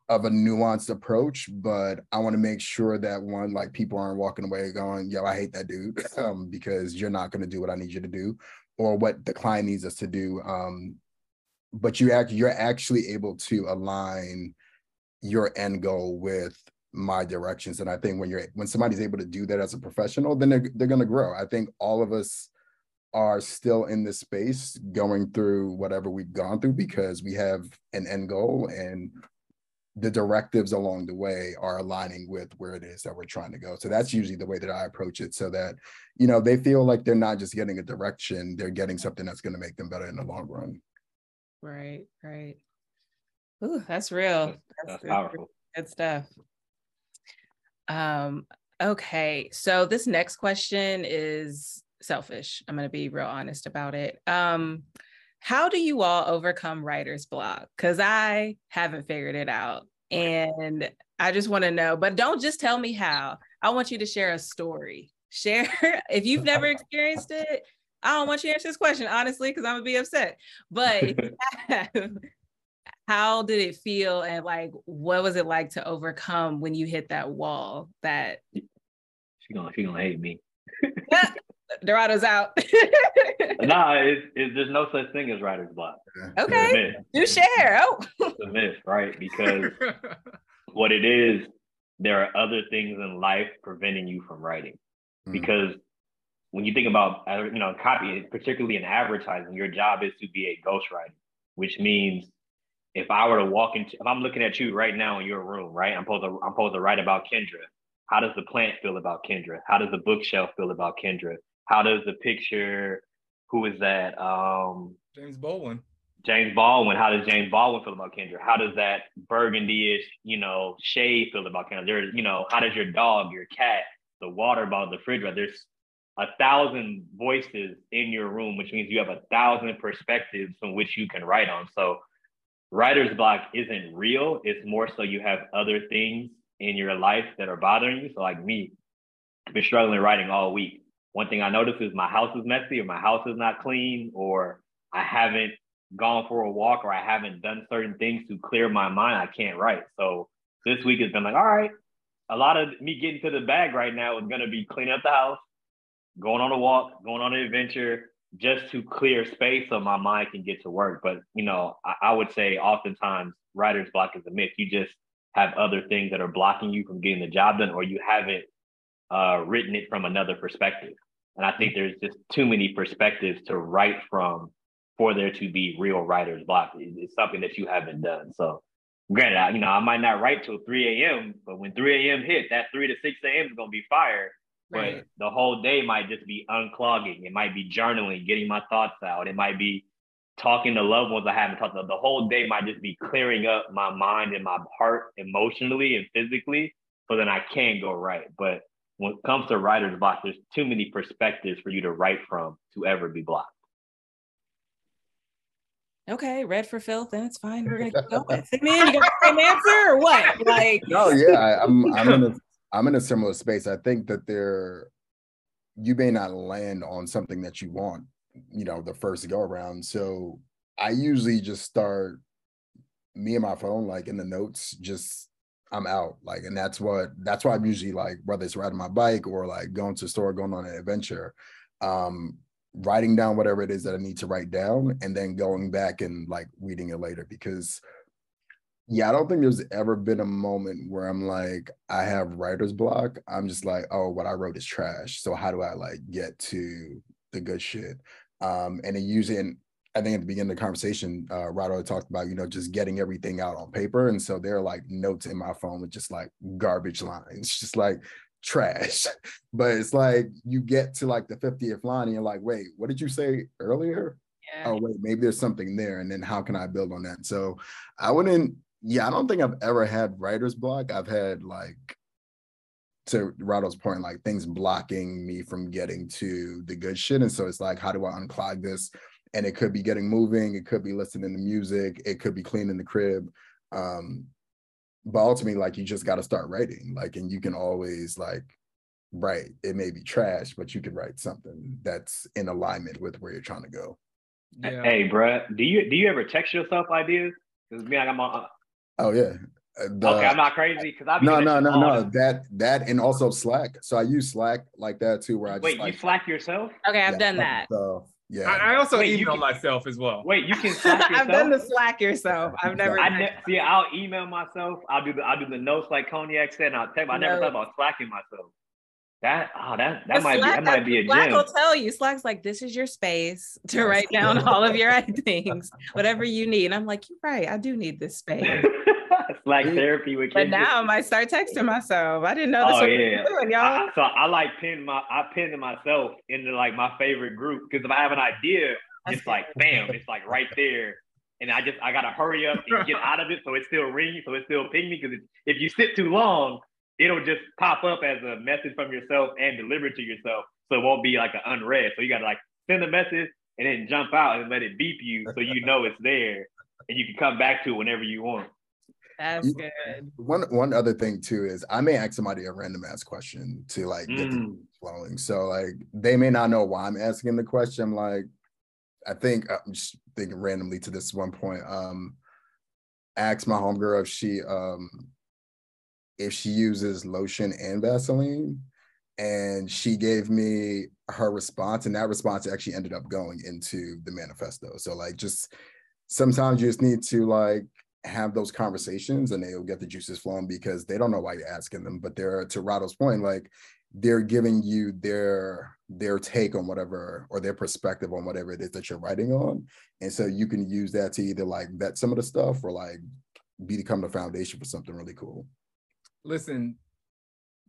of a nuanced approach, but I want to make sure that one, like people aren't walking away going, yo, I hate that dude, um, because you're not going to do what I need you to do or what the client needs us to do. Um, but you act, you're actually able to align your end goal with my directions. And I think when you're when somebody's able to do that as a professional, then they're they're gonna grow. I think all of us are still in this space going through whatever we've gone through because we have an end goal and the directives along the way are aligning with where it is that we're trying to go. So that's usually the way that I approach it so that, you know, they feel like they're not just getting a direction, they're getting something that's going to make them better in the long run. Right, right. Ooh, that's real. That's, that's, that's powerful. Good stuff. Um, okay. So this next question is selfish. I'm going to be real honest about it. Um, how do you all overcome writer's block? Because I haven't figured it out. And I just want to know, but don't just tell me how. I want you to share a story. Share if you've never experienced it. I don't want you to answer this question, honestly, because I'm gonna be upset. But how did it feel and like what was it like to overcome when you hit that wall that she gonna she gonna hate me. Dorado's out. nah, it's, it's, there's no such thing as writer's block. Okay. Do share. Oh. it's a myth, right? Because what it is, there are other things in life preventing you from writing. Mm. Because when you think about, uh, you know, copy, particularly in advertising, your job is to be a ghostwriter, which means if I were to walk into, if I'm looking at you right now in your room, right, I'm supposed to, I'm supposed to write about Kendra. How does the plant feel about Kendra? How does the bookshelf feel about Kendra? How does the picture, who is that? Um, James Baldwin. James Baldwin. How does James Baldwin feel about Kendra? How does that burgundy-ish, you know, shade feel about Kendra? There's, you know, how does your dog, your cat, the water bottle, the refrigerator? There's a thousand voices in your room, which means you have a thousand perspectives from which you can write on. So writer's block isn't real. It's more so you have other things in your life that are bothering you. So like me, I've been struggling writing all week one thing I notice is my house is messy or my house is not clean or I haven't gone for a walk or I haven't done certain things to clear my mind, I can't write. So this week has been like, all right, a lot of me getting to the bag right now is going to be cleaning up the house, going on a walk, going on an adventure, just to clear space so my mind can get to work. But, you know, I, I would say oftentimes writer's block is a myth. You just have other things that are blocking you from getting the job done or you haven't uh, written it from another perspective. And I think there's just too many perspectives to write from for there to be real writer's block. It's something that you haven't done. So granted, I, you know, I might not write till 3 a.m., but when 3 a.m. hit, that 3 to 6 a.m. is gonna be fire. Right. But the whole day might just be unclogging. It might be journaling, getting my thoughts out. It might be talking to loved ones I haven't talked to. The whole day might just be clearing up my mind and my heart emotionally and physically so then I can go right. But when it comes to writer's block, there's too many perspectives for you to write from to ever be blocked. Okay, red for filth, then it's fine. We're gonna keep going. Man, you got the same answer or what? Like, no, yeah, I, I'm I'm in a I'm in a similar space. I think that there, you may not land on something that you want, you know, the first go around. So I usually just start me and my phone, like in the notes, just I'm out. Like, and that's what that's why I'm usually like, whether it's riding my bike or like going to the store, going on an adventure, um, writing down whatever it is that I need to write down, and then going back and like reading it later. Because yeah, I don't think there's ever been a moment where I'm like, I have writer's block. I'm just like, oh, what I wrote is trash. So how do I like get to the good shit? Um, and then using, I think at the beginning of the conversation, uh, Rado talked about, you know, just getting everything out on paper. And so there are like notes in my phone with just like garbage lines, just like trash. But it's like you get to like the 50th line and you're like, wait, what did you say earlier? Yeah. Oh, wait, maybe there's something there. And then how can I build on that? So I wouldn't, yeah, I don't think I've ever had writer's block. I've had like, to Rado's point, like things blocking me from getting to the good shit. And so it's like, how do I unclog this? And it could be getting moving, it could be listening to music, it could be cleaning the crib. Um, but ultimately, like you just got to start writing. Like, and you can always like write. It may be trash, but you can write something that's in alignment with where you're trying to go. Yeah. Hey, bruh, do you do you ever text yourself ideas? Because me, like, I'm on. Oh yeah. Uh, the- okay, I'm not crazy because I. be no, doing no, no, no. the- That that and also Slack. So I use Slack like that too, where I just Wait, like you slack yourself? Okay, I've yeah, done that. of stuff. Yeah. I, I also Wait, email can- myself as well. Wait, you can slack yourself? I've done the slack yourself. I've never. I ne- see. I'll email myself. I'll do the I'll do the notes like Cognac said. And I'll text. I never No. thought about slacking myself. That oh that that But might be Slack- that might be a Slack gem. will tell you. Slack's like, this is your space to write down all of your things, whatever you need. And I'm like, you're right. I do need this space. Slack therapy with kids. But now I might start texting myself. I didn't know this Oh, was yeah. doing, y'all. I, so I like pin my I pin myself into like my favorite group because if I have an idea, it's like bam, it's like right there. And I just I gotta hurry up and get out of it so it still rings, so it still ping me. Because if you sit too long, it'll just pop up as a message from yourself and deliver it to yourself. So it won't be like an unread. So you gotta like send a message and then jump out and let it beep you so you know it's there and you can come back to it whenever you want. That's good. One one other thing too is I may ask somebody a random ass question to like get Mm. them flowing. So like they may not know why I'm asking the question. I'm like, I think I'm just thinking randomly to this one point. Um, ask my homegirl if she um if she uses lotion and Vaseline. And she gave me her response, and that response actually ended up going into the manifesto. So like just sometimes you just need to like have those conversations and they'll get the juices flowing because they don't know why you're asking them. But they're to Rado's point, like they're giving you their their take on whatever or their perspective on whatever it is that you're writing on. And so you can use that to either like vet some of the stuff or like become the foundation for something really cool. Listen,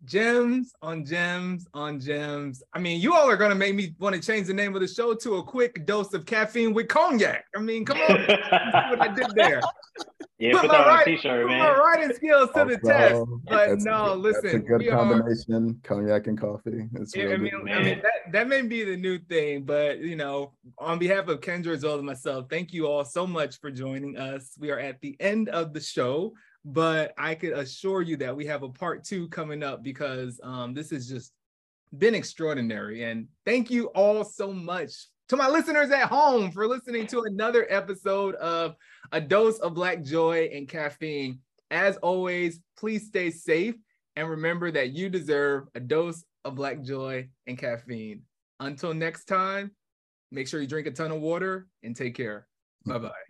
gems on gems on gems. I mean, you all are gonna make me want to change the name of the show to a quick dose of caffeine with cognac. I mean, come on, see what I did there. yeah, Put put my that on a right- t-shirt, Put man. my writing skills to the test. Also, But that's- no, that's a good we are- combination. Cognac and coffee. It's Yeah, I really mean, good. I mean that, that may be the new thing, but you know, on behalf of Kendra as well as myself, thank you all so much for joining us. We are at the end of the show, but I could assure you that we have a part two coming up because um, this has just been extraordinary. And thank you all so much to my listeners at home for listening to another episode of A Dose of Black Joy and Caffeine. As always, please stay safe and remember that you deserve a dose of black joy and caffeine. Until next time, make sure you drink a ton of water and take care. Bye bye.